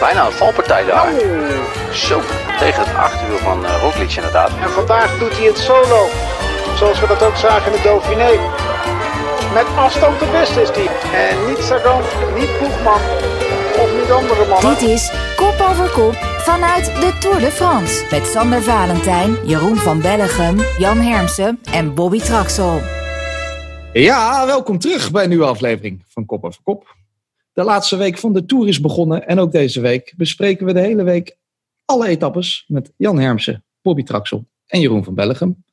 bijna een valpartij daar. Oh. Zo, tegen het achterwiel van uh, Roglic inderdaad. En vandaag doet hij het solo. Zoals we dat ook zagen in de Dauphiné. Met afstand de beste is hij. En niet Sagan, niet Boegman of niet andere mannen. Dit is Kop over Kop vanuit de Tour de France. Met Sander Valentijn, Jeroen van Bellegem, Jan Hermsen en Bobby Traxel. Ja, welkom terug bij een nieuwe aflevering van Kop over Kop. De laatste week van de Tour is begonnen en ook deze week bespreken we de hele week alle etappes met Jan Hermsen, Bobby Traxel en Jeroen van Bellegem.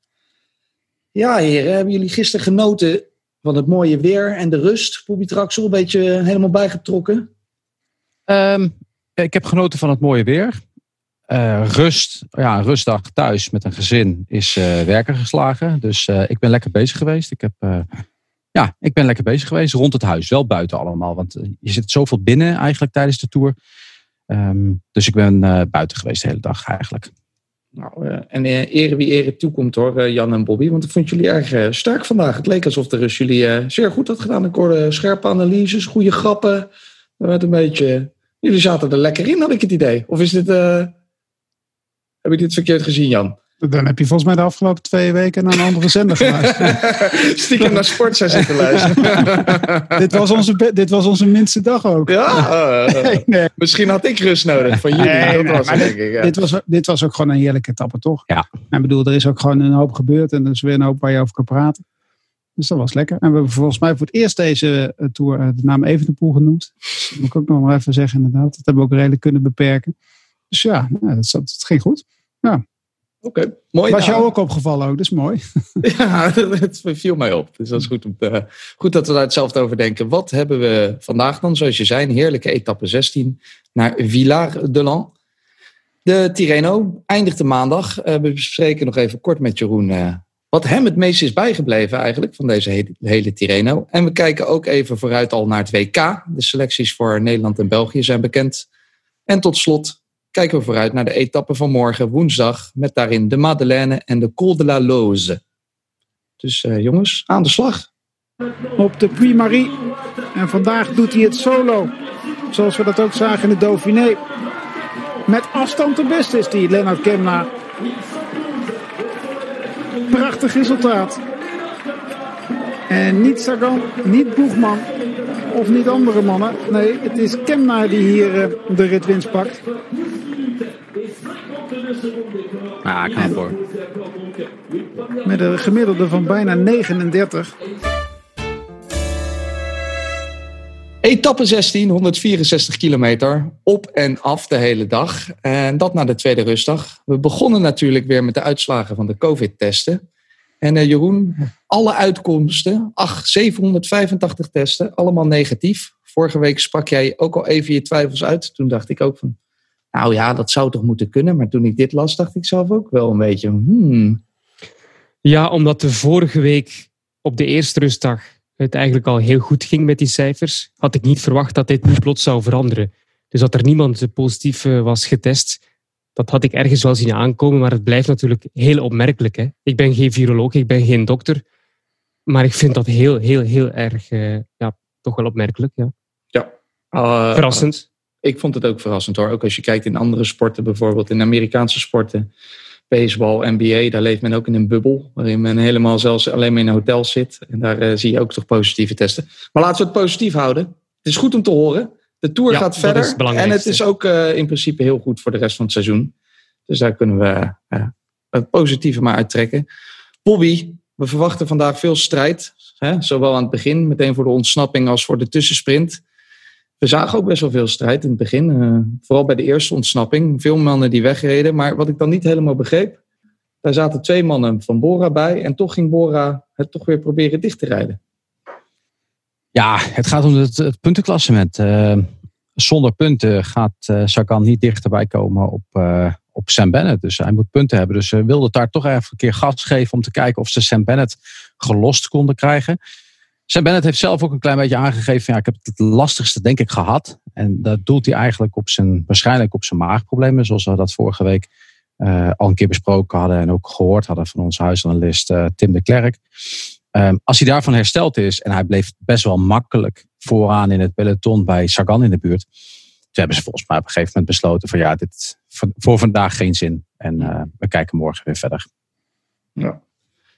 Ja, heren, hebben jullie gisteren genoten van het mooie weer en de rust? Bobby Traxel, een beetje helemaal bijgetrokken? Um, ik heb genoten van het mooie weer. Uh, rust, ja, rustdag thuis met een gezin is uh, werken geslagen. Dus uh, ik ben lekker bezig geweest. Ik heb ja, ik ben lekker bezig geweest rond het huis. Wel buiten allemaal. Want je zit zoveel binnen eigenlijk tijdens de tour. Um, dus ik ben uh, buiten geweest de hele dag eigenlijk. Nou, uh, en uh, ere wie ere toekomt hoor, Jan en Bobby. Want ik vond jullie erg sterk vandaag. Het leek alsof rust jullie zeer goed had gedaan. Ik hoorde scherpe analyses, goede grappen. Dat werd een beetje... Jullie zaten er lekker in, had ik het idee. Of is dit... Heb ik dit verkeerd gezien, Jan? Dan heb je volgens mij de afgelopen twee weken naar een andere zender geluisterd. Stiekem naar sport zijn zitten luisteren. dit, was onze, dit was onze minste dag ook. Ja, uh, nee, nee. misschien had ik rust nodig van jullie. Nee, dat was maar het, dit, denk ik. Ja. dit, was, dit was ook gewoon een heerlijke etappe, toch? Ja. Ik bedoel, er is ook gewoon een hoop gebeurd en er is weer een hoop waar je over kan praten. Dus dat was lekker. En we hebben volgens mij voor het eerst deze uh, tour uh, de naam Evenepoel genoemd. Dus dat moet ik ook nog maar even zeggen, inderdaad. Dat hebben we ook redelijk kunnen beperken. Dus ja, nou, dat, dat ging goed. Ja. Oké, okay, mooi. Was jou ook opgevallen ook, dat is mooi. ja, het viel mij op. Dus dat is goed, om te, goed dat we daar hetzelfde over denken. Wat hebben we vandaag dan, zoals je zei, heerlijke etappe 16 naar Villard de Lans. De Tirreno eindigt de maandag. Uh, we bespreken nog even kort met Jeroen uh, wat hem het meest is bijgebleven eigenlijk van deze hele, hele Tirreno. En we kijken ook even vooruit al naar het WK. De selecties voor Nederland en België zijn bekend. En tot slot kijken we vooruit naar de etappe van morgen, woensdag, met daarin de Madeleine en de Col de la Loze. Dus uh, jongens, aan de slag. Op de Puy-Marie. En vandaag doet hij het solo. Zoals we dat ook zagen in de Dauphiné. Met afstand de beste is die, Lennart Kemna. Prachtig resultaat. En niet Sagan, niet Boegman of niet andere mannen. Nee, het is Kemna die hier uh, de ritwinst pakt. Ja, kan voor. Met een gemiddelde van bijna 39. Etappe 16, 164 kilometer. Op en af de hele dag. En dat na de tweede rustdag. We begonnen natuurlijk weer met de uitslagen van de COVID-testen. En uh, Jeroen, alle uitkomsten, ach, 785 testen, allemaal negatief. Vorige week sprak jij ook al even je twijfels uit. Toen dacht ik ook van, nou ja, dat zou toch moeten kunnen. Maar toen ik dit las, dacht ik zelf ook wel een beetje, hmm. Ja, omdat de vorige week op de eerste rustdag het eigenlijk al heel goed ging met die cijfers, had ik niet verwacht dat dit nu plots zou veranderen. Dus dat er niemand positief was getest, dat had ik ergens wel zien aankomen, maar het blijft natuurlijk heel opmerkelijk. Hè? Ik ben geen viroloog, ik ben geen dokter, maar ik vind dat heel, heel, heel erg, uh, ja, toch wel opmerkelijk. Ja. ja. Uh, Verrassend. Ik vond het ook verrassend hoor. Ook als je kijkt in andere sporten, bijvoorbeeld in Amerikaanse sporten, baseball, NBA, daar leeft men ook in een bubbel, waarin men helemaal zelfs alleen maar in een hotel zit. En daar uh, zie je ook toch positieve testen. Maar laten we het positief houden. Het is goed om te horen. De Tour ja, gaat verder. Het en het is ook uh, in principe heel goed voor de rest van het seizoen. Dus daar kunnen we uh, het positieve maar uittrekken. Bobby, we verwachten vandaag veel strijd. Hè? Zowel aan het begin, meteen voor de ontsnapping, als voor de tussensprint. We zagen ook best wel veel strijd in het begin. Uh, vooral bij de eerste ontsnapping. Veel mannen die wegreden. Maar wat ik dan niet helemaal begreep. Daar zaten twee mannen van Bora bij. En toch ging Bora het toch weer proberen dicht te rijden. Ja, het gaat om het, het puntenklassement. Uh, zonder punten gaat uh, Sagan niet dichterbij komen op, uh, op Sam Bennett. Dus hij moet punten hebben. Dus ze wilden daar toch even een keer gas geven om te kijken of ze Sam Bennett gelost konden krijgen. Sam Bennett heeft zelf ook een klein beetje aangegeven. Ja, ik heb het lastigste denk ik gehad. En dat doelt hij eigenlijk op zijn, waarschijnlijk op zijn maagproblemen. Zoals we dat vorige week al een keer besproken hadden. En ook gehoord hadden van onze huisanalist Tim de Klerk. Um, als hij daarvan hersteld is en hij bleef best wel makkelijk vooraan in het peloton bij Sagan in de buurt. hebben ze volgens mij op een gegeven moment besloten van ja, dit voor vandaag geen zin. En we kijken morgen weer verder. Ja.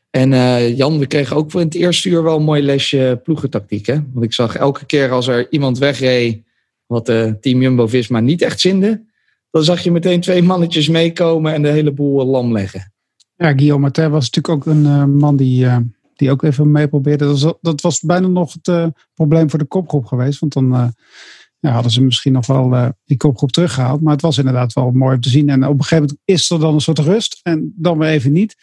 En uh, Jan, we kregen ook in het eerste uur wel een mooi lesje ploegentactiek. Hè? Want ik zag elke keer als er iemand wegreed wat de team Jumbo-Visma niet echt zinde, dan zag je meteen twee mannetjes meekomen en de hele boel lam leggen. Ja, Guillaume Martin was natuurlijk ook een uh, man die, uh, die ook even mee probeerde. Dat was, dat was bijna nog het probleem voor de kopgroep geweest. Want dan ja, hadden ze misschien nog wel die kopgroep teruggehaald. Maar het was inderdaad wel mooi om te zien. En op een gegeven moment is er dan een soort rust en dan weer even niet.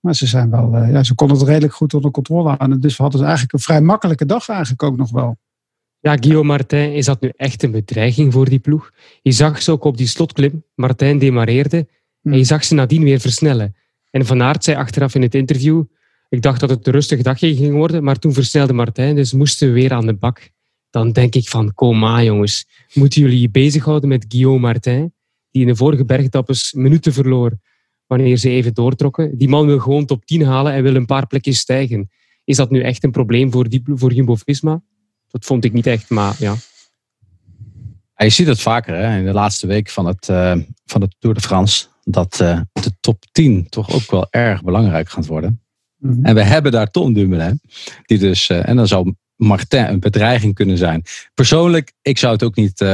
Maar ze zijn wel, ja, ze konden het redelijk goed onder controle houden. Dus we hadden eigenlijk een vrij makkelijke dag eigenlijk ook nog wel. Ja, Guillaume Martin, is dat nu echt een bedreiging voor die ploeg? Je zag ze ook op die slotklim. Martin demareerde en je zag ze nadien weer versnellen. En Van Aert zei achteraf in het interview, ik dacht dat het een rustig dagje ging worden, maar toen versnelde Martin, dus moesten we weer aan de bak. Dan denk ik van, kom maar jongens, moeten jullie je bezighouden met Guillaume Martin, die in de vorige bergetappes minuten verloor wanneer ze even doortrokken. Die man wil gewoon top 10 halen en wil een paar plekjes stijgen. Is dat nu echt een probleem voor, die, voor Jumbo-Visma? Dat vond ik niet echt, maar ja. je ziet het vaker hè, in de laatste week van het, uh, van de Tour de France. Dat uh, de top 10 toch ook wel erg belangrijk gaat worden. Mm -hmm. En we hebben daar Tom Dumoulin. Die dus, uh, en dan zou Martin een bedreiging kunnen zijn. Persoonlijk, ik zou het ook niet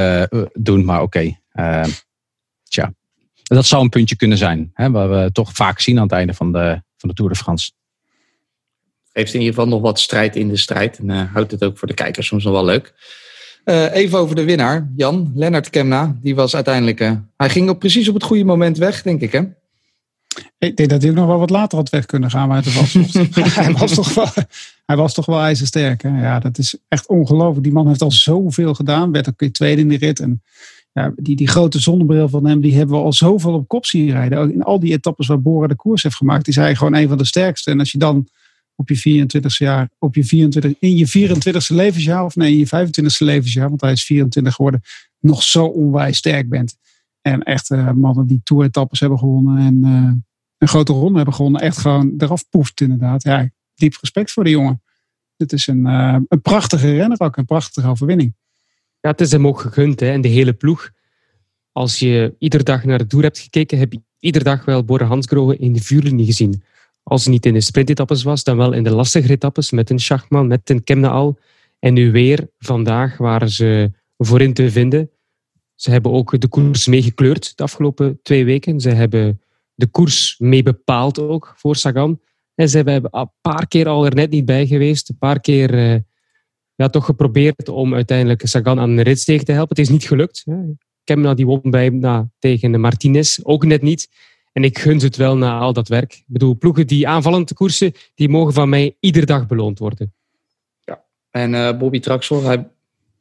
doen, maar oké. Okay. tja, dat zou een puntje kunnen zijn. Hè, wat we toch vaak zien aan het einde van de, van de Tour de France. Geeft in ieder geval nog wat strijd in de strijd. En houdt het ook voor de kijkers soms nog wel leuk. Uh, even over de winnaar, Jan. Lennart Kemna. Die was uiteindelijk... Uh, hij ging op, precies op het goede moment weg, denk ik hè? Ik denk dat hij ook nog wel wat later had weg kunnen gaan. Maar het was, hij, was toch wel, hij was toch wel ijzersterk. Hè? Ja, dat is echt ongelooflijk. Die man heeft al zoveel gedaan. Werd ook weer tweede in de rit. En ja, die, die grote zonnebril van hem, die hebben we al zoveel op kop zien rijden. Ook in al die etappes waar Bora de koers heeft gemaakt, is hij gewoon een van de sterkste. En als je dan op je 24 jaar, op je 24, in je 24ste levensjaar, of nee, in je 25ste levensjaar, want hij is 24 geworden, nog zo onwijs sterk bent. En echt uh, mannen die tour-etappes hebben gewonnen en uh, een grote ronde hebben gewonnen, echt gewoon eraf poeft inderdaad. Ja, diep respect voor de jongen. Het is een, uh, een prachtige renner ook, een prachtige overwinning. Ja, het is hem ook gegund hè, en de hele ploeg. Als je iedere dag naar de Tour hebt gekeken, heb je iedere dag wel Bora Hansgrohe in de vuurlinie gezien. Als het niet in de sprintetappes was, dan wel in de lastige etappes met een Schachman, met een Kemnaal. En nu weer, vandaag, waren ze voorin te vinden. Ze hebben ook de koers meegekleurd de afgelopen twee weken. Ze hebben de koers mee bepaald ook voor Sagan. En ze hebben een paar keer al er net niet bij geweest. Een paar keer uh, ja, toch geprobeerd om uiteindelijk Sagan aan de ritsteeg te helpen. Het is niet gelukt. Hè. Kemna die won bij, na, tegen Martinez ook net niet. En ik gun ze het wel na al dat werk. Ik bedoel, ploegen die aanvallende koersen, die mogen van mij iedere dag beloond worden. Ja. En uh, Bobby Traxel, hij,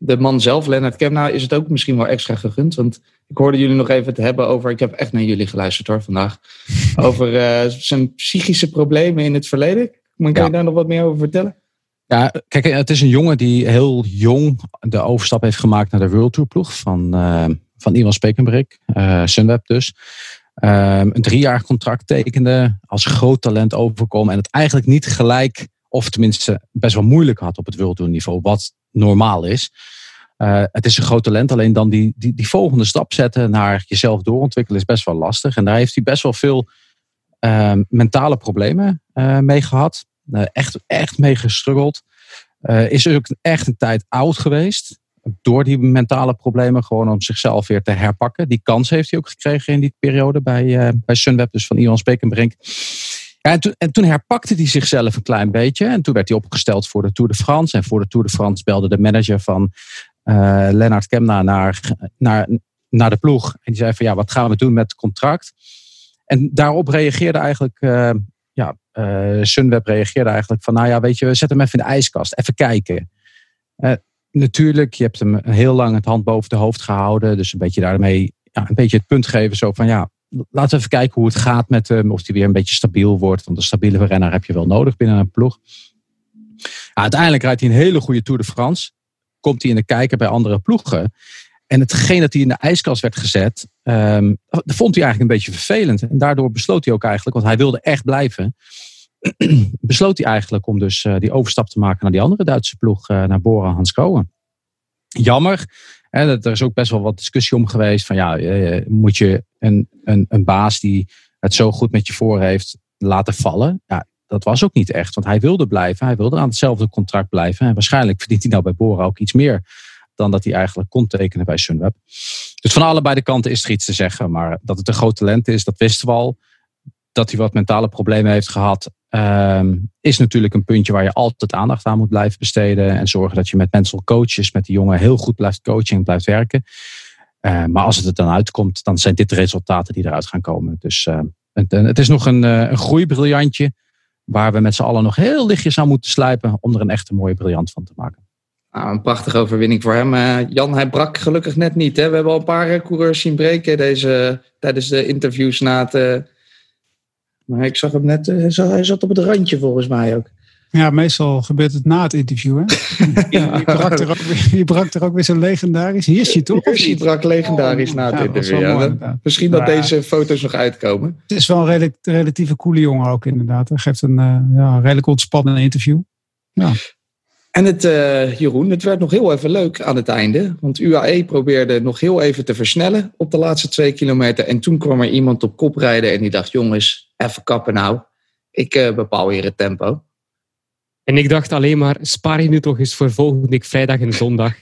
de man zelf, Lennart Kemna, is het ook misschien wel extra gegund. Want ik hoorde jullie nog even te hebben over, ik heb echt naar jullie geluisterd hoor vandaag, over uh, zijn psychische problemen in het verleden. Maar kan ja. je daar nog wat meer over vertellen? Ja, kijk, het is een jongen die heel jong de overstap heeft gemaakt naar de World Tour ploeg van, uh, van Ivan Spekenbrink, uh, Sunweb dus. Um, een driejarig contract tekende, als groot talent overkomen en het eigenlijk niet gelijk, of tenminste best wel moeilijk had op het World Tour niveau, wat normaal is. Uh, het is een groot talent, alleen dan die, die, die volgende stap zetten naar jezelf doorontwikkelen is best wel lastig. En daar heeft hij best wel veel mentale problemen mee gehad. Echt, echt mee gestruggeld. Is ook echt een tijd oud geweest. Door die mentale problemen, gewoon om zichzelf weer te herpakken. Die kans heeft hij ook gekregen in die periode bij, bij Sunweb, dus van Ivan Spekenbrink. Ja, en, toen, en toen herpakte hij zichzelf een klein beetje. En toen werd hij opgesteld voor de Tour de France. En voor de Tour de France belde de manager van Lennart Kemna naar, naar, naar de ploeg. En die zei van ja, wat gaan we doen met het contract? En daarop reageerde eigenlijk uh, ja, uh, Sunweb reageerde eigenlijk van, nou ja, weet je, zet hem even in de ijskast, even kijken. Natuurlijk, je hebt hem heel lang het hand boven de hoofd gehouden, dus een beetje daarmee, ja, een beetje het punt geven, zo van, ja, laten we even kijken hoe het gaat met hem, of hij weer een beetje stabiel wordt, want een stabiele renner heb je wel nodig binnen een ploeg. Uiteindelijk rijdt hij een hele goede Tour de France, komt hij in de kijker bij andere ploegen. En hetgeen dat hij in de ijskast werd gezet, um, dat vond hij eigenlijk een beetje vervelend. En daardoor besloot hij ook eigenlijk, want hij wilde echt blijven, besloot hij eigenlijk om dus uh, die overstap te maken naar die andere Duitse ploeg, uh, naar Bora Hans Koen. jammer. Dat, er is ook best wel wat discussie om geweest. Van ja, eh, moet je een, een, een baas die het zo goed met je voor heeft laten vallen? Ja, dat was ook niet echt. Want hij wilde blijven. Hij wilde aan hetzelfde contract blijven. En waarschijnlijk verdient hij nou bij Bora ook iets meer dan dat hij eigenlijk kon tekenen bij Sunweb. Dus van allebei de kanten is er iets te zeggen. Maar dat het een groot talent is, dat wisten we al. Dat hij wat mentale problemen heeft gehad, ehm, is natuurlijk een puntje waar je altijd aandacht aan moet blijven besteden. En zorgen dat je met mental coaches, met die jongen heel goed blijft coachen en blijft werken. Uh, maar als het er dan uitkomt, dan zijn dit de resultaten die eruit gaan komen. Dus uh, het, het, is nog een, uh, een groeibriljantje. Waar we met z'n allen nog heel lichtjes aan moeten slijpen. om er een echte mooie briljant van te maken. Nou, een prachtige overwinning voor hem. Uh, Jan, hij brak gelukkig net niet. Hè? We hebben al een paar uh, coureurs zien breken deze, tijdens de interviews na het. Uh... Maar ik zag hem net, hij zat op het randje volgens mij ook. Ja, meestal gebeurt het na het interview. Hè? ja. je, brak er ook, je brak er ook weer zo legendarisch. Hirschi toch? Hirschi brak legendarisch oh, na het ja, interview. Ja. Misschien dat deze foto's nog uitkomen. Het is wel een redelijk, relatieve coole jongen ook inderdaad. Hij geeft een ja, redelijk ontspannen interview. Ja. En het, uh, Jeroen, het werd nog heel even leuk aan het einde. Want UAE probeerde nog heel even te versnellen op de laatste twee kilometer. En toen kwam er iemand op kop rijden en die dacht: jongens, even kappen nou. Ik uh, bepaal hier het tempo. En ik dacht alleen maar: spaar je nu toch eens voor volgende vrijdag en zondag.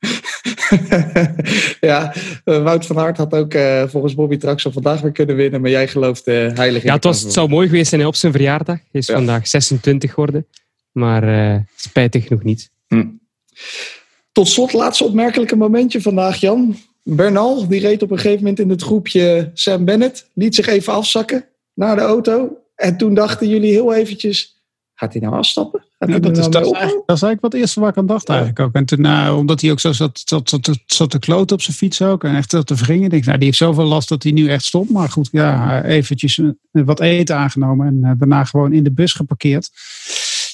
ja, uh, Wout van Aert had ook volgens Bobby Traxel vandaag weer kunnen winnen. Maar jij gelooft heilig Ja, het, was, het zou mooi geweest zijn op zijn verjaardag. Hij is ja. vandaag 26 geworden. Maar uh, spijtig genoeg niet. Hm. Tot slot, laatste opmerkelijke momentje vandaag, Jan. Bernal, die reed op een gegeven moment in het groepje Sam Bennett. Liet zich even afzakken naar de auto. En toen dachten jullie heel eventjes, gaat hij nou afstappen? Gaat ja, dat, is, dat, is eigenlijk, dat, is eigenlijk wat het eerste waar ik aan dacht eigenlijk ook. En toen, nou, omdat hij ook zo zat, zat, zat, zat te kloten op zijn fiets ook. En echt te wringen. Denk, nou, die heeft zoveel last dat hij nu echt stopt. Maar goed, ja, eventjes wat eten aangenomen. En uh, daarna gewoon in de bus geparkeerd.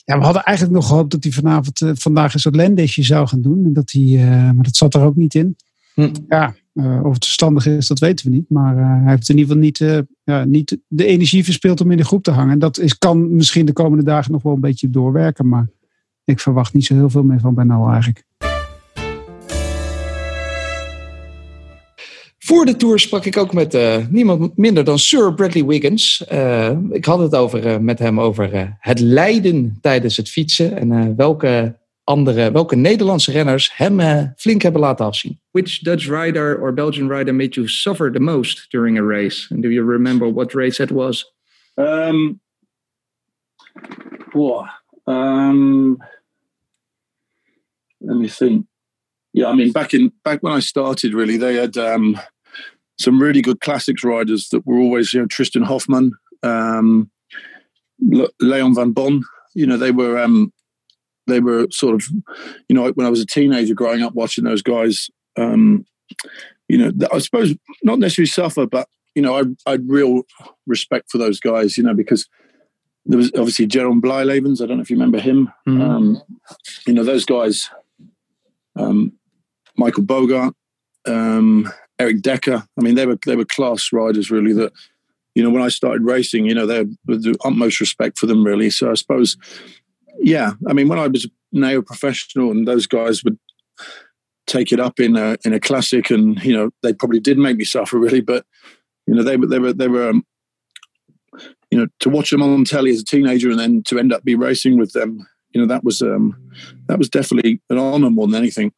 Ja, we hadden eigenlijk nog gehoopt dat hij vanavond, uh, vandaag een soort lendisje zou gaan doen. En dat hij, maar dat zat er ook niet in. Hm. Ja, uh, of het verstandig is, dat weten we niet. Maar hij heeft in ieder geval niet, ja, niet de energie verspeeld om in de groep te hangen. En dat is, kan misschien de komende dagen nog wel een beetje doorwerken. Maar ik verwacht niet zo heel veel meer van Bernal eigenlijk. Voor de tour sprak ik ook met niemand minder dan Sir Bradley Wiggins. Ik had het over, met hem over het lijden tijdens het fietsen en welke andere, welke Nederlandse renners hem flink hebben laten afzien. Which Dutch rider or Belgian rider made you suffer the most during a race? And do you remember what race it was? Um, wow, um, let me think. Yeah, I mean, back in back when I started, really, they had um, some really good classics riders that were always, you know, Tristan Hoffman, um, Leon van Bon. You know, they were um, they were sort of, you know, when I was a teenager growing up watching those guys. Um, you know, I suppose not necessarily suffer, but you know, I I had real respect for those guys. You know, because there was obviously Jerome Blylavens. I don't know if you remember him. Mm-hmm. Um, you know, those guys. Um, Michael Bogart. Um, Eric Decker. I mean, they were they were class riders, really. That you know, when I started racing, you know, they had the utmost respect for them, really. So I suppose, yeah. I mean, when I was a neo professional, and those guys would take it up in a in a classic, and you know, they probably did make me suffer, really. But you know, they were they were they were. Um, you know, to watch them on telly as a teenager and then to end up be racing with them, you know, that was um, that was definitely an honour more than anything.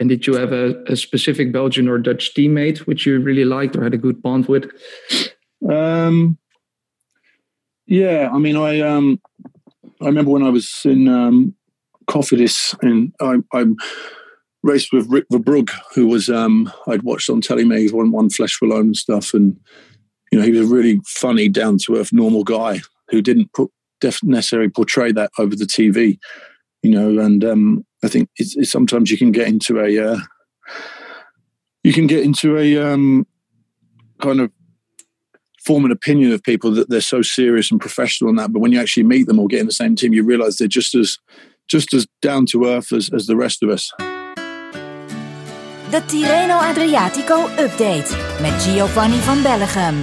And did you have a, a, specific Belgian or Dutch teammate which you really liked or had a good bond with? Um, yeah, I mean, I um, I remember when I was in um, Cofidis and I, I raced with Rick Verbrugge, who was um, I'd watched on telly. He's won one Flesh for Loan and stuff, and you know he was a really funny, down to earth, normal guy who didn't put def- necessarily portray that over the TV, you know. And um, I think it's, it's sometimes you can get into a uh, you can get into a um, kind of form an opinion of people that they're so serious and professional and that, but when you actually meet them or get in the same team, you realize they're just as just as down to earth as, as the rest of us. De Tirreno Adriatico Update met Giovanni van Bellegem.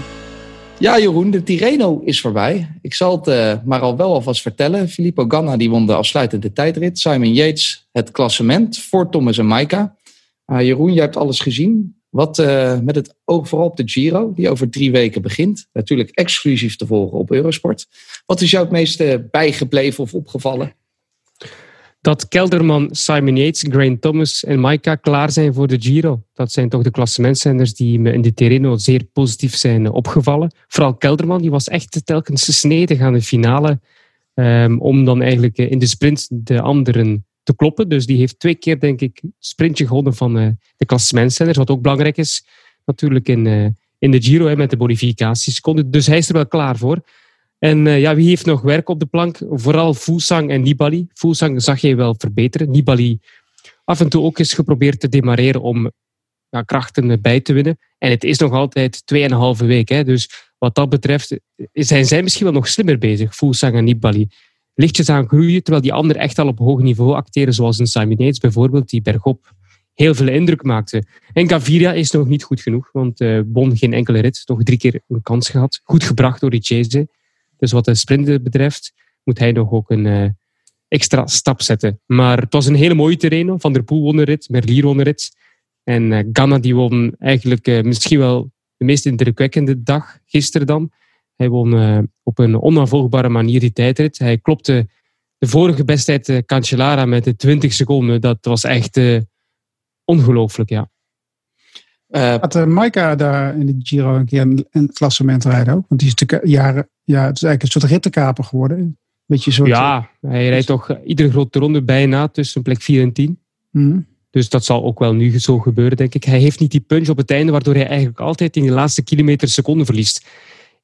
Ja, Jeroen, de Tirreno is voorbij. Ik zal het uh, maar al wel alvast vertellen. Filippo Ganna die won de afsluitende tijdrit. Simon Yates het klassement voor Thomas en Maika. Uh, Jeroen, jij hebt alles gezien. Wat uh, met het oog vooral op de Giro, die over drie weken begint. Natuurlijk exclusief te volgen op Eurosport. Wat is jou het meeste bijgebleven of opgevallen? dat Kelderman, Simon Yates, Grain Thomas en Maika klaar zijn voor de Giro. Dat zijn toch de klassementzenders die me in de Terreno zeer positief zijn opgevallen. Vooral Kelderman, die was echt telkens snedig aan de finale. Um, om dan eigenlijk in de sprint de anderen te kloppen. Dus die heeft twee keer, denk ik, sprintje gewonnen van uh, de klassementzenders. Wat ook belangrijk is, natuurlijk in, uh, in de Giro met de bonificatieseconde. Dus hij is er wel klaar voor. En uh, ja, wie heeft nog werk op de plank? Vooral Fusang en Nibali. Fusang zag je wel verbeteren. Nibali af en toe ook eens geprobeerd te demareren om krachten bij te winnen. En het is nog altijd 2,5 week. Hè. Dus wat dat betreft zijn zij misschien wel nog slimmer bezig, Fusang en Nibali. Lichtjes aan groeien, terwijl die anderen echt al op hoog niveau acteren, zoals een Simon bijvoorbeeld, die bergop heel veel indruk maakte. En Gaviria is nog niet goed genoeg, want uh, Bon geen enkele rit, toch drie keer een kans gehad. Goed gebracht door Richese. Dus wat de sprint betreft, moet hij nog ook een uh, extra stap zetten. Maar het was een hele mooie terrein. Van der Poel won een rit, Merlier won een rit. En uh, Ganna die won eigenlijk misschien wel de meest indrukwekkende dag, gisteren dan. Hij won op een onafvolgbare manier die tijdrit. Hij klopte de vorige besttijd Cancellara met de 20 seconden. Dat was echt ongelooflijk, ja. Uh, Had uh, Maika daar in de Giro een keer een, een klassement rijden ook? Want die is natuurlijk jaren, ja, het is eigenlijk een soort rittenkaper geworden. Beetje soort, ja, hij rijdt toch iedere grote ronde bijna tussen plek 4 en 10. Mm. Dus dat zal ook wel nu zo gebeuren, denk ik. Hij heeft niet die punch op het einde, waardoor hij eigenlijk altijd in de laatste kilometer seconden verliest.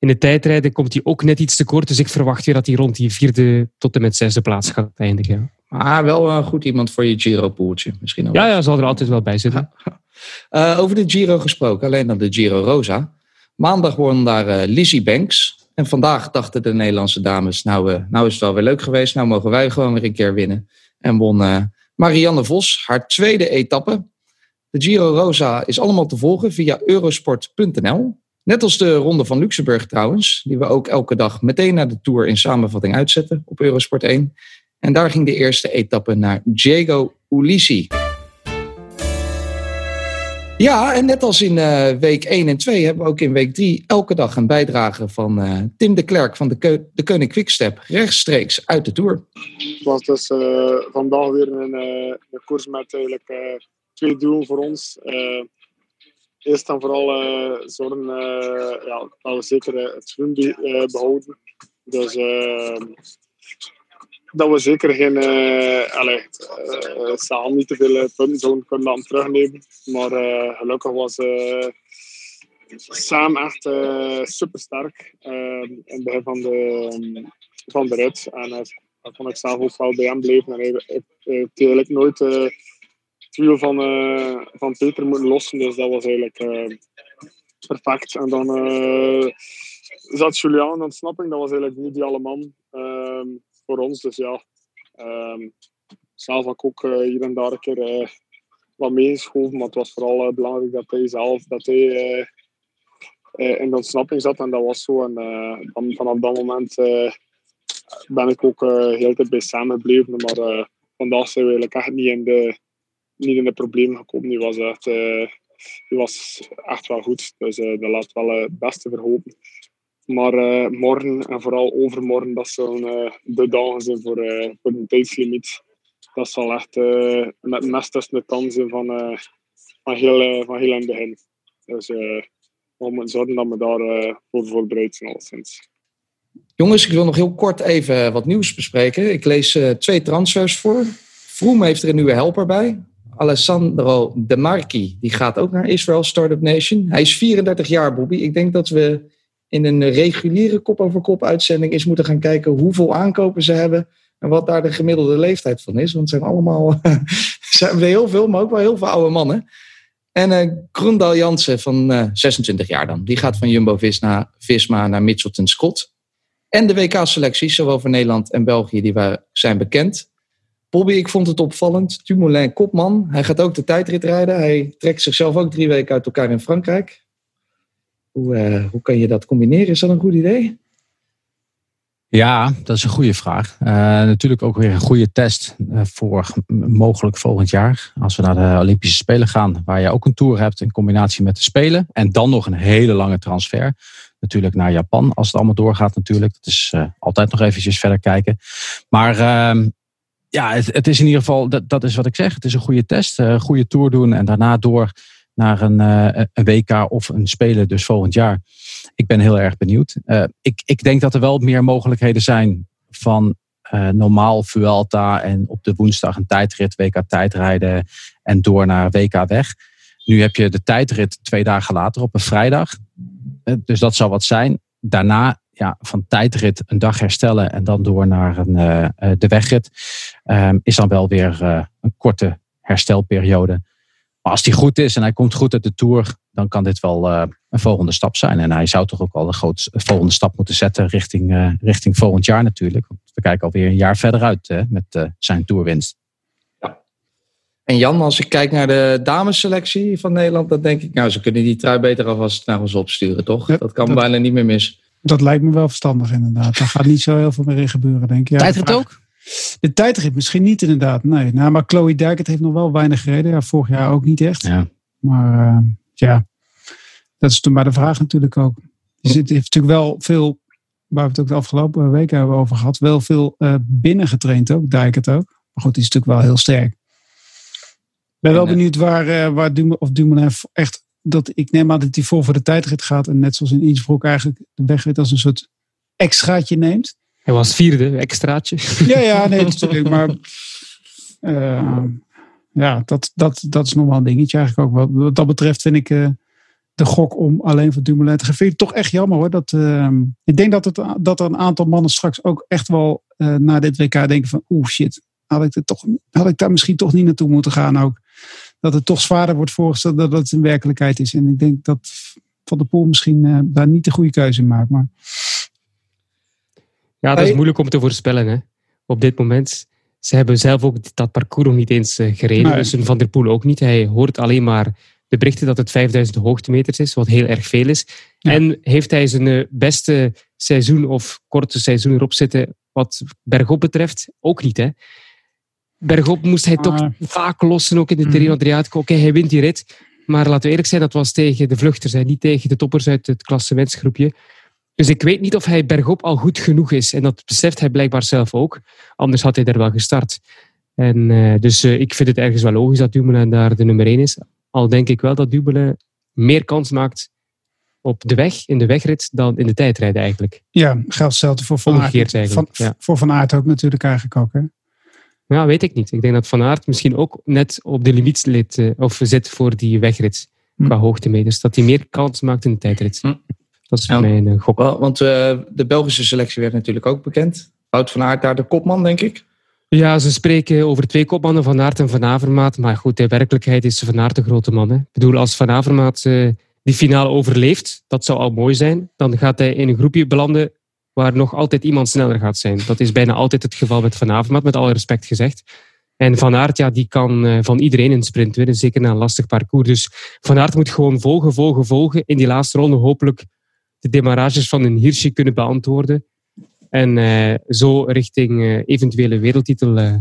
In de tijdrijden komt hij ook net iets te kort, dus ik verwacht weer dat hij rond die vierde tot en met zesde plaats gaat eindigen. Maar wel uh, goed iemand voor je Giro-poeltje misschien ook. Ja, ja, zal er altijd wel bij zitten. Uh, over de Giro gesproken, alleen dan de Giro Rosa. Maandag won daar uh, Lizzie Banks. En vandaag dachten de Nederlandse dames, nou, uh, nou is het wel weer leuk geweest. Nou mogen wij gewoon weer een keer winnen. En won Marianne Vos haar tweede etappe. De Giro Rosa is allemaal te volgen via eurosport.nl. Net als de Ronde van Luxemburg trouwens, die we ook elke dag meteen naar de Tour in samenvatting uitzetten op Eurosport 1. En daar ging de eerste etappe naar Diego Ulissi. Ja, en net als in uh, week 1 en 2 hebben we ook in week 3 elke dag een bijdrage van uh, Tim de Klerk van de, Keu de Koning Quickstep, rechtstreeks uit de Tour. Het was dus uh, vandaag weer een, een, koers met eigenlijk twee doelen voor ons. Eerst en vooral zorgen ja, dat we zeker het swim behouden. Dus dat we zeker geen, uh, allee, uh, samen niet te veel punten zouden kunnen terugnemen. Maar uh, gelukkig was Sam echt super sterk in het begin van de, van de rit. En dat kon ik zelf ook wel bij hem blijven. En hij heeft eigenlijk nooit het van, van Peter moeten lossen. Dus dat was eigenlijk perfect. En dan zat Julian aan ontsnapping. Dat was eigenlijk niet die alle man voor ons. Dus ja, um, zelf had ik ook uh, hier en daar een keer uh, wat meegeschoven. Maar het was vooral uh, belangrijk dat hij zelf dat hij, in de ontsnapping zat. En dat was zo. En vanaf dat moment ben ik ook heel tijd bij samen gebleven. Maar vandaag zijn we eigenlijk echt niet in de, niet in de problemen gekomen. Die was echt, die was echt wel goed. Dus dat laat wel het beste verhopen. Maar morgen en vooral overmorgen, dat zullen de dagen zijn voor, uh, voor een tijdslimiet. Dat zal echt met mes tussen de tanden zijn van, van, heel, van heel in het begin. Dus we moeten zorgen dat we daar voor voorbereid zijn alleszins. Jongens, ik wil nog heel kort even wat nieuws bespreken. Ik lees twee transfers voor. Vroom heeft er een nieuwe helper bij. Alessandro De Marchi, die gaat ook naar Israel Startup Nation. Hij is 34 jaar, Bobby. Ik denk dat we in een reguliere kop-over-kop uitzending eens moeten gaan kijken hoeveel aankopen ze hebben en wat daar de gemiddelde leeftijd van is. Want het zijn allemaal zijn we heel veel, maar ook wel heel veel oude mannen. En uh, Jansen van uh, eh, 26 jaar dan. Die gaat van Jumbo-Visma Visma naar Mitchelton Scott. En de WK-selecties, zowel voor Nederland en België, die zijn bekend. Bobby, ik vond het opvallend. Dumoulin kopman. Hij gaat ook de tijdrit rijden. Hij trekt zichzelf ook drie weken uit elkaar in Frankrijk. Hoe, eh, hoe kan je dat combineren? Is dat een goed idee? Ja, dat is een goede vraag. Uh, natuurlijk ook weer een goede test uh, voor mogelijk volgend jaar. Als we naar de Olympische Spelen gaan, waar je ook een tour hebt in combinatie met de Spelen. En dan nog een hele lange transfer. Natuurlijk naar Japan, als het allemaal doorgaat natuurlijk. Dat is uh, altijd nog eventjes verder kijken. Maar ehm, ja, het, is in ieder geval, dat, dat is wat ik zeg. Het is een goede test, een goede tour doen en daarna door naar een, een WK of een Spelen dus volgend jaar ik ben heel erg benieuwd. Uh, ik, ik denk dat er wel meer mogelijkheden zijn van normaal Vuelta en op de woensdag een tijdrit, WK tijdrijden en door naar WK weg. Nu heb je de tijdrit twee dagen later op een vrijdag. Dus dat zou wat zijn. Daarna ja, van tijdrit een dag herstellen en dan door naar een, de wegrit. Ehm, is dan wel weer een korte herstelperiode. Maar als die goed is en hij komt goed uit de Tour, dan kan dit wel uh, een volgende stap zijn. En hij zou toch ook al een groot volgende stap moeten zetten richting, uh, richting volgend jaar natuurlijk. Want we kijken alweer een jaar verder uit hè, met uh, zijn Tourwinst. Ja. En Jan, als ik kijk naar de damesselectie van Nederland, dan denk ik, nou, ze kunnen die trui beter alvast naar ons opsturen, toch? Ja, dat kan dat, bijna niet meer mis. Dat lijkt me wel verstandig inderdaad. Daar gaat niet zo heel veel meer in gebeuren, denk ik. Ja, Tijdrit ook? De tijdrit misschien niet inderdaad. Nee, nou, maar Chloe Dijkert heeft nog wel weinig gereden. Ja, vorig jaar ook niet echt. Ja. Maar uh, ja, dat is toen maar de vraag natuurlijk ook. Dus het heeft natuurlijk wel veel, waar we het ook de afgelopen weken hebben over gehad, wel veel uh, binnen getraind ook. Dijkert ook. Maar goed, die is natuurlijk wel heel sterk. Ik ben wel benieuwd waar, uh, waar Dumoulin, of Dumoulin echt, dat ik neem aan dat hij voor voor de tijdrit gaat. En net zoals in Innsbruck eigenlijk de wegrit als een soort extraatje neemt. Hij was vierde, extraatje. Ja, ja, nee, natuurlijk. Maar uh, ja, dat, dat, dat is nog wel een dingetje eigenlijk ook. Wat, wat dat betreft vind ik uh, de gok om alleen voor Dumoulin te gaan. Vind ik toch echt jammer hoor. Dat, uh, ik denk dat, het, dat er een aantal mannen straks ook echt wel uh, na dit WK denken van oeh shit, had ik, er toch, had ik daar misschien toch niet naartoe moeten gaan ook. Dat het toch zwaarder wordt voorgesteld dan dat het in werkelijkheid is. En ik denk dat Van der Poel misschien daar niet de goede keuze in maakt. Maar ja, dat is moeilijk om te voorspellen hè? op dit moment. Ze hebben zelf ook dat parcours nog niet eens uh, gereden. Nee. Dus Van der Poel ook niet. Hij hoort alleen maar de berichten dat het 5000 hoogtemeters is, wat heel erg veel is. Ja. En heeft hij zijn uh, beste seizoen of korte seizoen erop zitten wat bergop betreft? Ook niet, hè? Bergop moest hij ah. toch vaak lossen, ook in de Tirreno Adriatico. Oké, okay, hij wint die rit. Maar laten we eerlijk zijn, dat was tegen de vluchters, hè, niet tegen de toppers uit het klassementsgroepje. Dus ik weet niet of hij bergop al goed genoeg is. En dat beseft hij blijkbaar zelf ook. Anders had hij er wel gestart. En uh, dus uh, ik vind het ergens wel logisch dat Dumoulin daar de nummer 1 is. Al denk ik wel dat Dumoulin meer kans maakt op de weg, in de wegrit, dan in de tijdrijden eigenlijk. Ja, geldt hetzelfde voor Van Aert. Voor Van Aert ook natuurlijk eigenlijk ook. Hè? Ja, weet ik niet. Ik denk dat Van Aert misschien ook net op de limiet zit, uh, of zit voor die wegrit hm. qua hoogtemeters. Dat hij meer kans maakt in de tijdrit. Hm. Dat is ja, mijn uh, gok. Wel, want uh, de Belgische selectie werd natuurlijk ook bekend. Wout van Aert daar de kopman, denk ik. Ja, ze spreken over twee kopmannen, Van Aert en Van Avermaat. Maar goed, in werkelijkheid is Van Aert de grote man. Hè. Ik bedoel, als Van Avermaat uh, die finale overleeft, dat zou al mooi zijn. Dan gaat hij in een groepje belanden waar nog altijd iemand sneller gaat zijn. Dat is bijna altijd het geval met Van Avermaat, met alle respect gezegd. En Van Aert, ja, die kan uh, van iedereen een sprint winnen, zeker na een lastig parcours. Dus Van Aert moet gewoon volgen, volgen, volgen. In die laatste ronde hopelijk de demarages van een Hirschi kunnen beantwoorden. En uh, zo richting uh, eventuele wereldtitel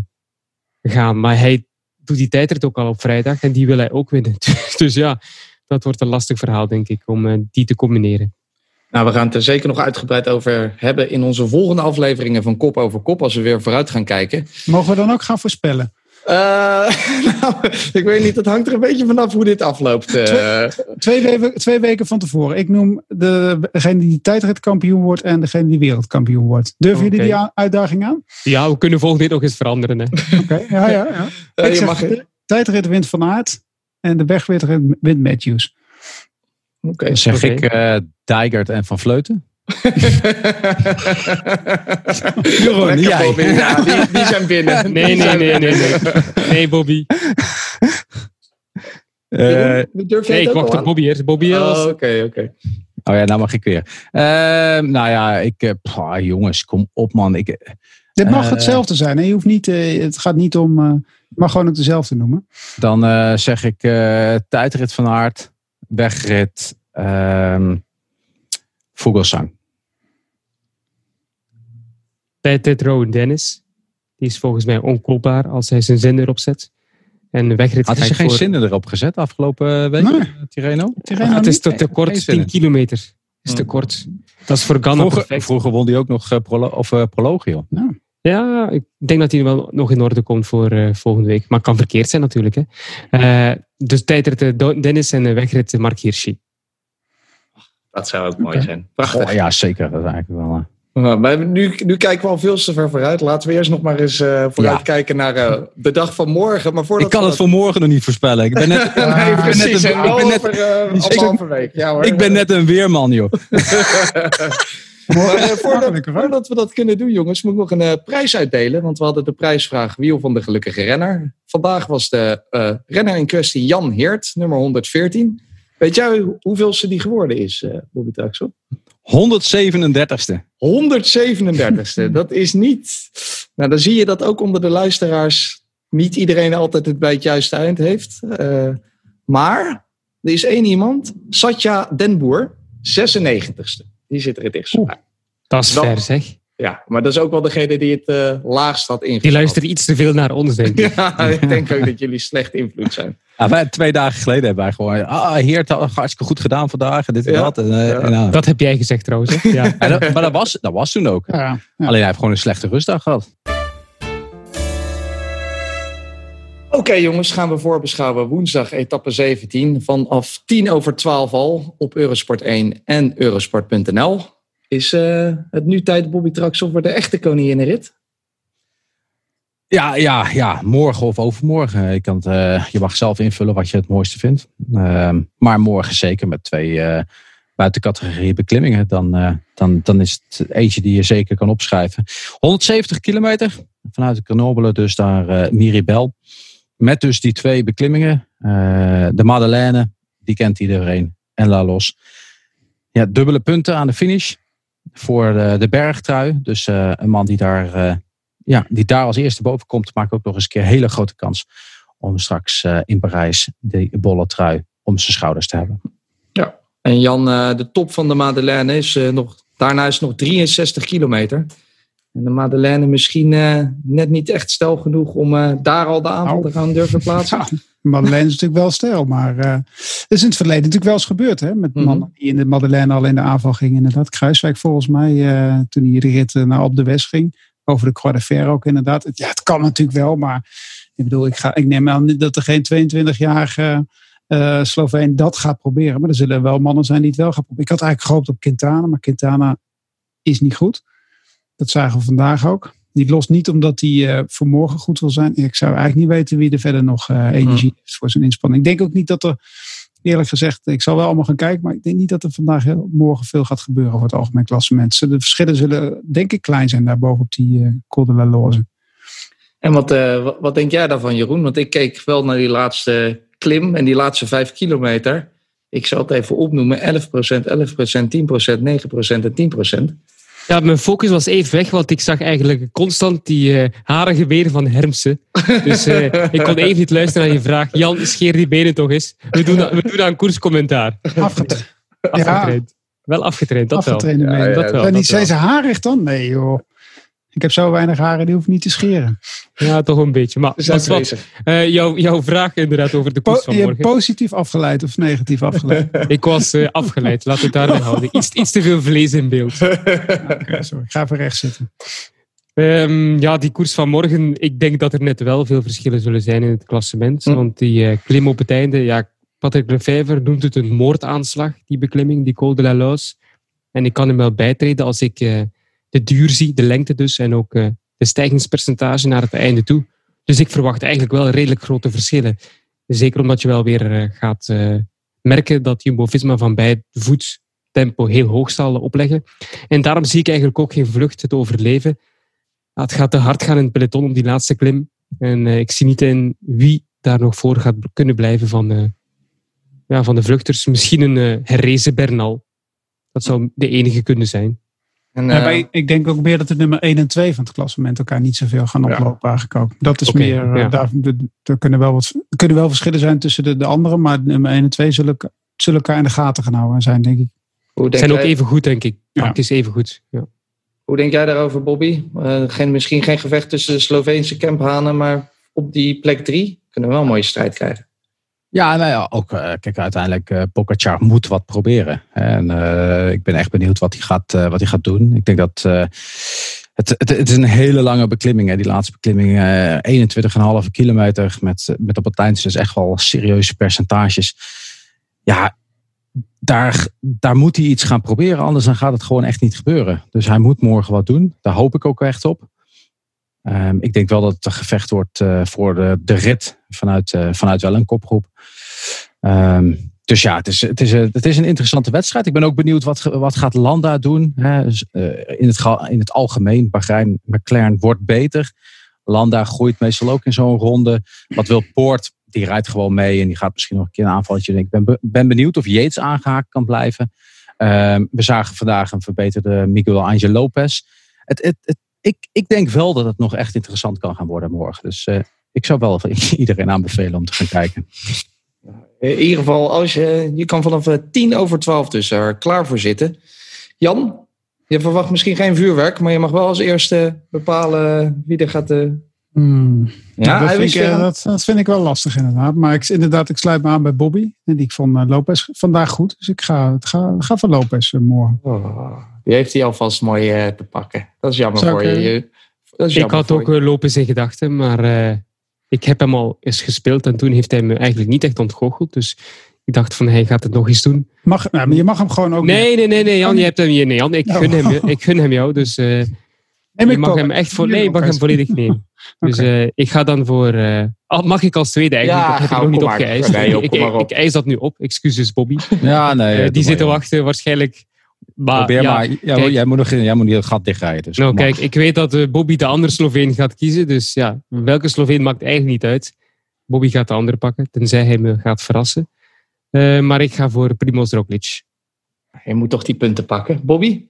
gaan. Maar hij doet die tijdrit ook al op vrijdag en die wil hij ook winnen. dus ja, dat wordt een lastig verhaal, denk ik, om die te combineren. Nou, we gaan het er zeker nog uitgebreid over hebben in onze volgende afleveringen van Kop over Kop, als we weer vooruit gaan kijken. Mogen we dan ook gaan voorspellen? Uh, nou, ik weet niet, het hangt er een beetje vanaf hoe dit afloopt. Uh. Twee, twee, weken, twee, weken van tevoren. Ik noem de, degene die tijdritkampioen wordt en degene die wereldkampioen wordt. Durven okay. jullie die uitdaging aan? Ja, we kunnen volgende dit nog eens veranderen. Oké, okay, ja, ja. ja. Uh, ik zeg, mag... de tijdrit wint Van Aert en de wegrit wint Matthews. Oké. Okay. Dan zeg okay. ik uh, Dijgert en Van Vleuten. Jeroen, jij. Bobby. Ja, die, die, zijn binnen. Nee, nee, nee, nee, nee. Nee, Bobby. Uh, Durf nee, ik wacht op Bobby eerst. Bobby Oké, oké. Okay, okay. Oh ja, nou mag ik weer. Uh, nou ja, ik... Pah, jongens, kom op man. Ik, Dit mag uh, hetzelfde zijn. Hè? Je hoeft niet, het gaat niet om... je mag gewoon het dezelfde noemen. Dan zeg ik tijdrit van Aert. Wegrit. Ehm, Vogelsang. Tijdrit Rowan Dennis. Die is volgens mij onkoopbaar als hij zijn zin erop zet. En wegrit Had hij geen zinnen erop gezet afgelopen week, Nee. eh, Tirreno? Ah, het is te, kort, geen 10 zinnen. kilometer. is te kort. Dat is voor Ghana Vroeger, perfect. vroeger won hij ook nog eh, prolo of, eh, proloog, joh. Ja, ik denk dat hij wel nog in orde komt voor eh, volgende week. Maar het kan verkeerd zijn natuurlijk. Hè. Eh, dus tijdrit eh, Dennis en eh, wegrit eh, Mark Hirschi. Dat zou ook mooi zijn. Prachtig. Oh, ja, zeker. Dat is eigenlijk wel... maar nu, nu kijken we al veel te ver vooruit. Laten we eerst nog maar eens eh vooruit kijken naar eh, de dag van morgen. Maar voordat Ik kan we het voor morgen nog niet voorspellen. Ik ben net, ik ben een, En ik wel ben net, over eh, week. Ja, hoor. ik ben net een weerman, joh. Maar, voordat, voordat we dat kunnen doen, jongens, moet ik nog een prijs uitdelen. Want we hadden de prijsvraag Wiel van de Gelukkige Renner. Vandaag was de renner in kwestie Jan Heert, nummer 114. Weet jij hoeveelste die geworden is, eh Bobby Traxel? 137ste. 137ste. Dat is niet. Nou, dan zie je dat ook onder de luisteraars niet iedereen altijd het bij het juiste eind heeft. Eh, maar er is één iemand, Satya Denboer, 96ste. Die zit er het dichtst bij. Dat is ver, zeg. Ja, maar dat is ook wel degene die het eh, laagst had ingeschat. Die luistert iets te veel naar ons, denk ik. Ja, ik denk ook dat jullie slecht invloed zijn. Ja, wij, twee dagen geleden hebben wij gewoon... Ah, Heert, had hartstikke goed gedaan vandaag. En dit en Ja. dat. En, eh, Ja. en, nou. Dat heb jij gezegd trouwens. Ja. Dat- maar dat was, dat was toen ook. Ja, ja. Alleen hij heeft gewoon een slechte rustdag gehad. Oké jongens, gaan we voorbeschouwen. Woensdag etappe 17 vanaf 10 over 12 al op Eurosport 1 en Eurosport.nl. Is eh, het nu tijd, Bobby Traxel, voor de echte koninginnenrit? Ja, ja, ja, morgen of overmorgen. Je, kan het, eh, je mag zelf invullen wat je het mooiste vindt. Ehm, maar morgen zeker met twee eh buitencategorie beklimmingen. Dan, dan, dan is het eentje die je zeker kan opschrijven. 170 kilometer vanuit de Grenoble, dus daar eh Miribel. Met dus die twee beklimmingen. De Madeleine, die kent iedereen. En La Los. Ja, dubbele punten aan de finish. Voor de, de bergtrui. Dus eh, een man die daar... eh, ja, die daar als eerste boven komt, maakt ook nog eens een keer hele grote kans om straks eh, in Parijs die bolle trui om zijn schouders te hebben. En Jan, eh, de top van de Madeleine is eh, nog, daarna is nog 63 kilometer. En de Madeleine misschien eh, net niet echt stel genoeg om eh, daar al de aanval Nou. te gaan durven plaatsen. Ja, Madeleine is natuurlijk wel stijl, maar eh dat is in het verleden natuurlijk wel eens gebeurd. Hè? Met Mhm. mannen die in de Madeleine al in de aanval gingen. Inderdaad, Kruiswijk volgens mij, toen hij de rit naar Op de West ging. Over de Croix de Fer ook inderdaad. Ja, het kan natuurlijk wel, maar ik bedoel, ik, ga, ik neem aan dat er geen 22-jarige eh Sloveen dat gaat proberen. Maar er zullen wel mannen zijn die het wel gaan proberen. Ik had eigenlijk gehoopt op Quintana, maar Quintana is niet goed. Dat zagen we vandaag ook. Die lost niet omdat hij eh, voor morgen goed wil zijn. Ik zou eigenlijk niet weten wie er verder nog eh, energie heeft voor zijn inspanning. Ik denk ook niet dat er, eerlijk gezegd, ik zal wel allemaal gaan kijken. Maar ik denk niet dat er vandaag heel, morgen veel gaat gebeuren voor het algemeen klassement. De verschillen zullen denk ik klein zijn daarboven op die Col de la Loze. En wat, eh, wat, wat denk jij daarvan, Jeroen? Want ik keek wel naar die laatste klim en die laatste vijf kilometer. Ik zal het even opnoemen: 11%, 11%, 10%, 9% en 10%. Ja, mijn focus was even weg, want ik zag eigenlijk constant die eh harige benen van Hermsen. Dus eh, ik kon even niet luisteren naar je vraag. Jan, scheer die benen toch eens. We doen, we doen aan koerscommentaar. Afgetraind. Afgetraind. Wel afgetraind, dat wel. Afgetrainde Ja, benen. ja, dat Dat wel. niet zijn wel. ze harig dan? Nee joh. Ik heb zo weinig haren, die hoef ik niet te scheren. Ja, toch een beetje. Maar wat, eh, jouw, jouw vraag inderdaad over de koers Po- van je morgen. positief afgeleid of negatief afgeleid? Ik was eh, afgeleid, laat het daarbij houden. Iets, iets te veel vlees in beeld. Sorry. Ik ga even recht zitten. Ehm, ja, die koers van morgen. Ik denk dat er net wel veel verschillen zullen zijn in het klassement. Hm. Want die eh, klim op het einde, ja, Patrick Lefevre noemt het een moordaanslag, die beklimming, die Col de la Loze. En ik kan hem wel bijtreden als ik de duur zie, de lengte dus, en ook eh, de stijgingspercentage naar het einde toe. Dus ik verwacht eigenlijk wel redelijk grote verschillen. Zeker omdat je wel weer eh, gaat eh, merken dat Jumbo-Visma van bij voet tempo heel hoog zal opleggen. En daarom zie ik eigenlijk ook geen vlucht te overleven. Ja, het gaat te hard gaan in het peloton op die laatste klim. En ik zie niet in wie daar nog voor gaat kunnen blijven van, eh, ja, van de vluchters. Misschien een eh herrezen Bernal. Dat zou de enige kunnen zijn. En, Ja, eh, maar ik- denk ook meer dat de nummer 1 en 2 van het klassement elkaar niet zoveel gaan Ja. oplopen eigenlijk ook. Dat is meer, eh, ja. daar, er kunnen wel, wat, er kunnen wel verschillen zijn tussen de, de anderen, maar de nummer 1 en 2 zullen, zullen elkaar in de gaten gaan houden zijn, denk ik. Hoe denk, zijn ook even goed, denk ik. Ja. Praktisch even goed. Ja. hoe denk jij daarover, Bobby? Eh, geen, misschien geen gevecht tussen de Sloveense Kemphanen, maar op die plek drie kunnen we wel een mooie strijd krijgen. Ja, nou ook eh, kijk, uiteindelijk uh, Pogacar moet wat proberen. En uh, ik ben echt benieuwd wat hij gaat, wat hij gaat doen. Ik denk dat het, het, het is een hele lange beklimming. Hè. Die laatste beklimming, 21,5 kilometer met, met op het eind dus echt wel serieuze percentages. Ja, daar, daar moet hij iets gaan proberen, anders dan gaat het gewoon echt niet gebeuren. Dus hij moet morgen wat doen. Daar hoop ik ook echt op. Um, ik denk wel dat het gevecht wordt uh, voor de, rit vanuit, uh, vanuit wel een kopgroep. Um, dus ja, het is, het, is, het is een interessante wedstrijd. Ik ben ook benieuwd wat, wat gaat Landa doen. Hè? Dus, uh, in, het, in het algemeen, Bahrein, McLaren wordt beter. Landa groeit meestal ook in zo'n ronde. Wat wil Poort? Die rijdt gewoon mee en die gaat misschien nog een keer een aanvalletje. Ik ben, ben benieuwd of Yates aangehaakt kan blijven. Um, we zagen vandaag een verbeterde Miguel Angel Lopez. Het, het, het ik, ik denk wel dat het nog echt interessant kan gaan worden morgen. Dus uh, ik zou wel iedereen aanbevelen om te gaan kijken. In ieder geval, als je, je kan vanaf tien over twaalf dus er klaar voor zitten. Jan, je verwacht misschien geen vuurwerk, maar je mag wel als eerste bepalen wie er gaat. Hmm. Ja, dat, vind ik, uh, dat, dat, vind ik wel lastig inderdaad. Maar ik, inderdaad, ik sluit me aan bij Bobby. En die vond uh, Lopez vandaag goed. Dus ik ga, ga, ga van Lopez morgen. Oh. Die heeft hij alvast mooi uh, te pakken. Dat is jammer Zou voor ik, je. Dat is Ik jammer had ook je. Lopez in gedachten, maar uh, ik heb hem al eens gespeeld en toen heeft hij me eigenlijk niet echt ontgoocheld. Dus ik dacht van hij gaat het nog eens doen. Mag, nou, maar je mag hem gewoon ook. Nee, nee, nee, nee, Jan, je hebt hem hier. Nee, Jan, ik, Oh. gun hem, ik gun hem jou. Dus uh, Je ik mag hem echt voor. Nee, je mag hem volledig nemen. Dus uh, ik ga dan voor. Uh, al mag ik als tweede eigenlijk? Ja, dat heb ga ik nog niet maar. opgeëist. Nee, ik, eis dat nu op. Excuses, Bobby. Ja, nee. Eh, doe die zitten wachten waarschijnlijk. Maar, Probeer ja, maar. Ja, kijk. jij, moet nog, jij moet niet het gat dichtrijden. Dus Nou, kijk, ik weet dat eh, Bobby de andere Sloveen gaat kiezen. Dus ja, welke Sloveen maakt eigenlijk niet uit. Bobby gaat de andere pakken, tenzij hij me gaat verrassen. Eh, maar ik ga voor Primoz Roglic. Je moet toch die punten pakken. Bobby,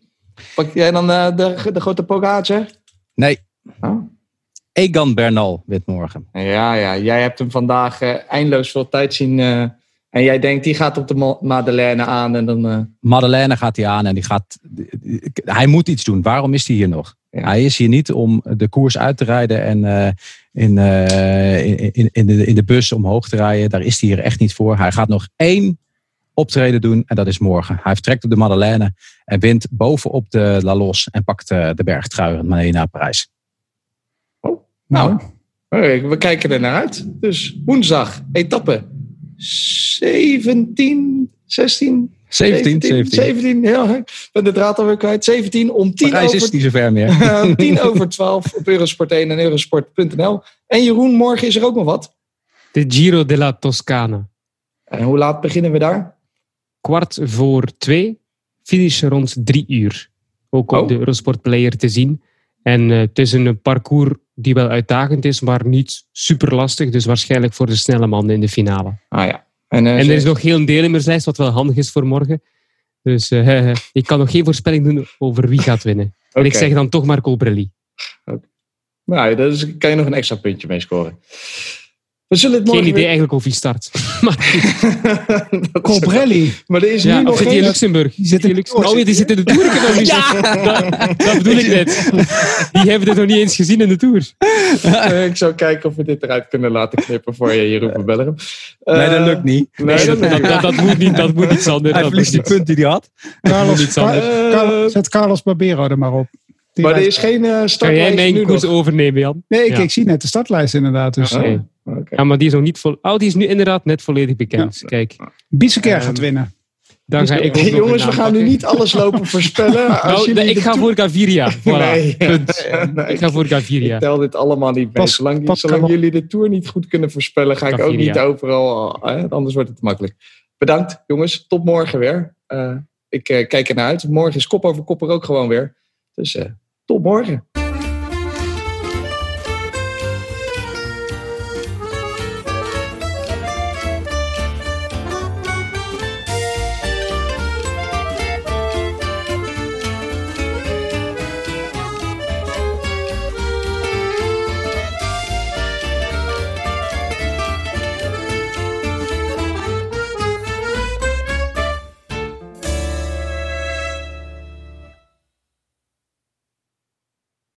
pak jij dan eh, de, de grote Pogacar? Nee. Oh. Egan Bernal wint morgen. Ja, ja, jij hebt hem vandaag eh, eindeloos veel tijd zien. eh, en jij denkt, die gaat op de Madeleine aan. En dan, Madeleine gaat hij aan en die gaat. Hij moet iets doen. Waarom is hij hier nog? Ja. Hij is hier niet om de koers uit te rijden en in, in, in, in, de, in de bus omhoog te rijden. Daar is hij hier echt niet voor. Hij gaat nog één optreden doen en dat is morgen. Hij vertrekt op de Madeleine en wint bovenop de La Los en pakt eh, de bergtrui mee naar Parijs. nou, eh, we kijken er naar uit. Dus woensdag, etappe 17, 16, 17, 17. 17, ja, ik ben de draad alweer kwijt. 17 om 10 Parijs over is niet zo ver meer. Eh, 10 over 12 op Eurosport 1 en Eurosport.nl. En Jeroen, morgen is er ook nog wat. De Giro della Toscana. En hoe laat beginnen we daar? Kwart voor twee. Finish rond drie uur. Ook op Oh. de Eurosport Player te zien. En eh, het is een parcours die wel uitdagend is, maar niet super lastig. Dus waarschijnlijk voor de snelle mannen in de finale. Ah ja. En, eh, En er is nog geen deelnemerslijst, wat wel handig is voor morgen. Dus eh, ik kan nog geen voorspelling doen over wie gaat winnen. En ik zeg dan toch maar Colbrelli. Nou, daar is- kan je nog een extra puntje mee scoren. We zullen het Geen idee weer- eigenlijk of wie start. Colbrelli. Maar er is ja, nu of nog zit hij in. Luxemburg? Die zit in Luxemburg. Oh ja, die zit in de Tour. Niet gezien. dat, dat bedoel ik net. Die hebben het nog niet eens gezien in de Tour. Eh, ik zou kijken of we dit eruit kunnen laten knippen voor je, Jeroen van Bellegem. Eh, Nee, dat lukt niet. Nee, Nee, dat dat, dat, niet. dat, dat moet niet, dat moet niet, Sander. Hij Dat verliest die niet. punten die hij had. Carlos. Car- Carlos- zet Carlos Barbero er maar op. Die Maar er is geen eh Kan jij startlijst mijn nu koers nog. overnemen, Jan? Nee, ik, Ja. ik zie net de startlijst inderdaad. Dus, Oh, eh. Ja, maar die is nog niet vol. Oh, die is nu inderdaad net volledig bekend. Kijk, Bieseker Ehm, gaat winnen. dan ga ik Hey, jongens, we gaan nu niet alles lopen voorspellen. Nou, ik ga voor Gaviria. Voilà. Nee, Punt. nee, Ik ga voor Ik Gaviria. tel dit allemaal niet mee. Pas- zolang pas zolang jullie de Tour niet goed kunnen voorspellen, ga ik ook niet overal. eh, anders wordt het makkelijk. Bedankt, jongens. Tot morgen weer. Eh, ik eh, kijk er naar uit. Morgen is kop over kop er ook gewoon weer. Dus eh, tot morgen.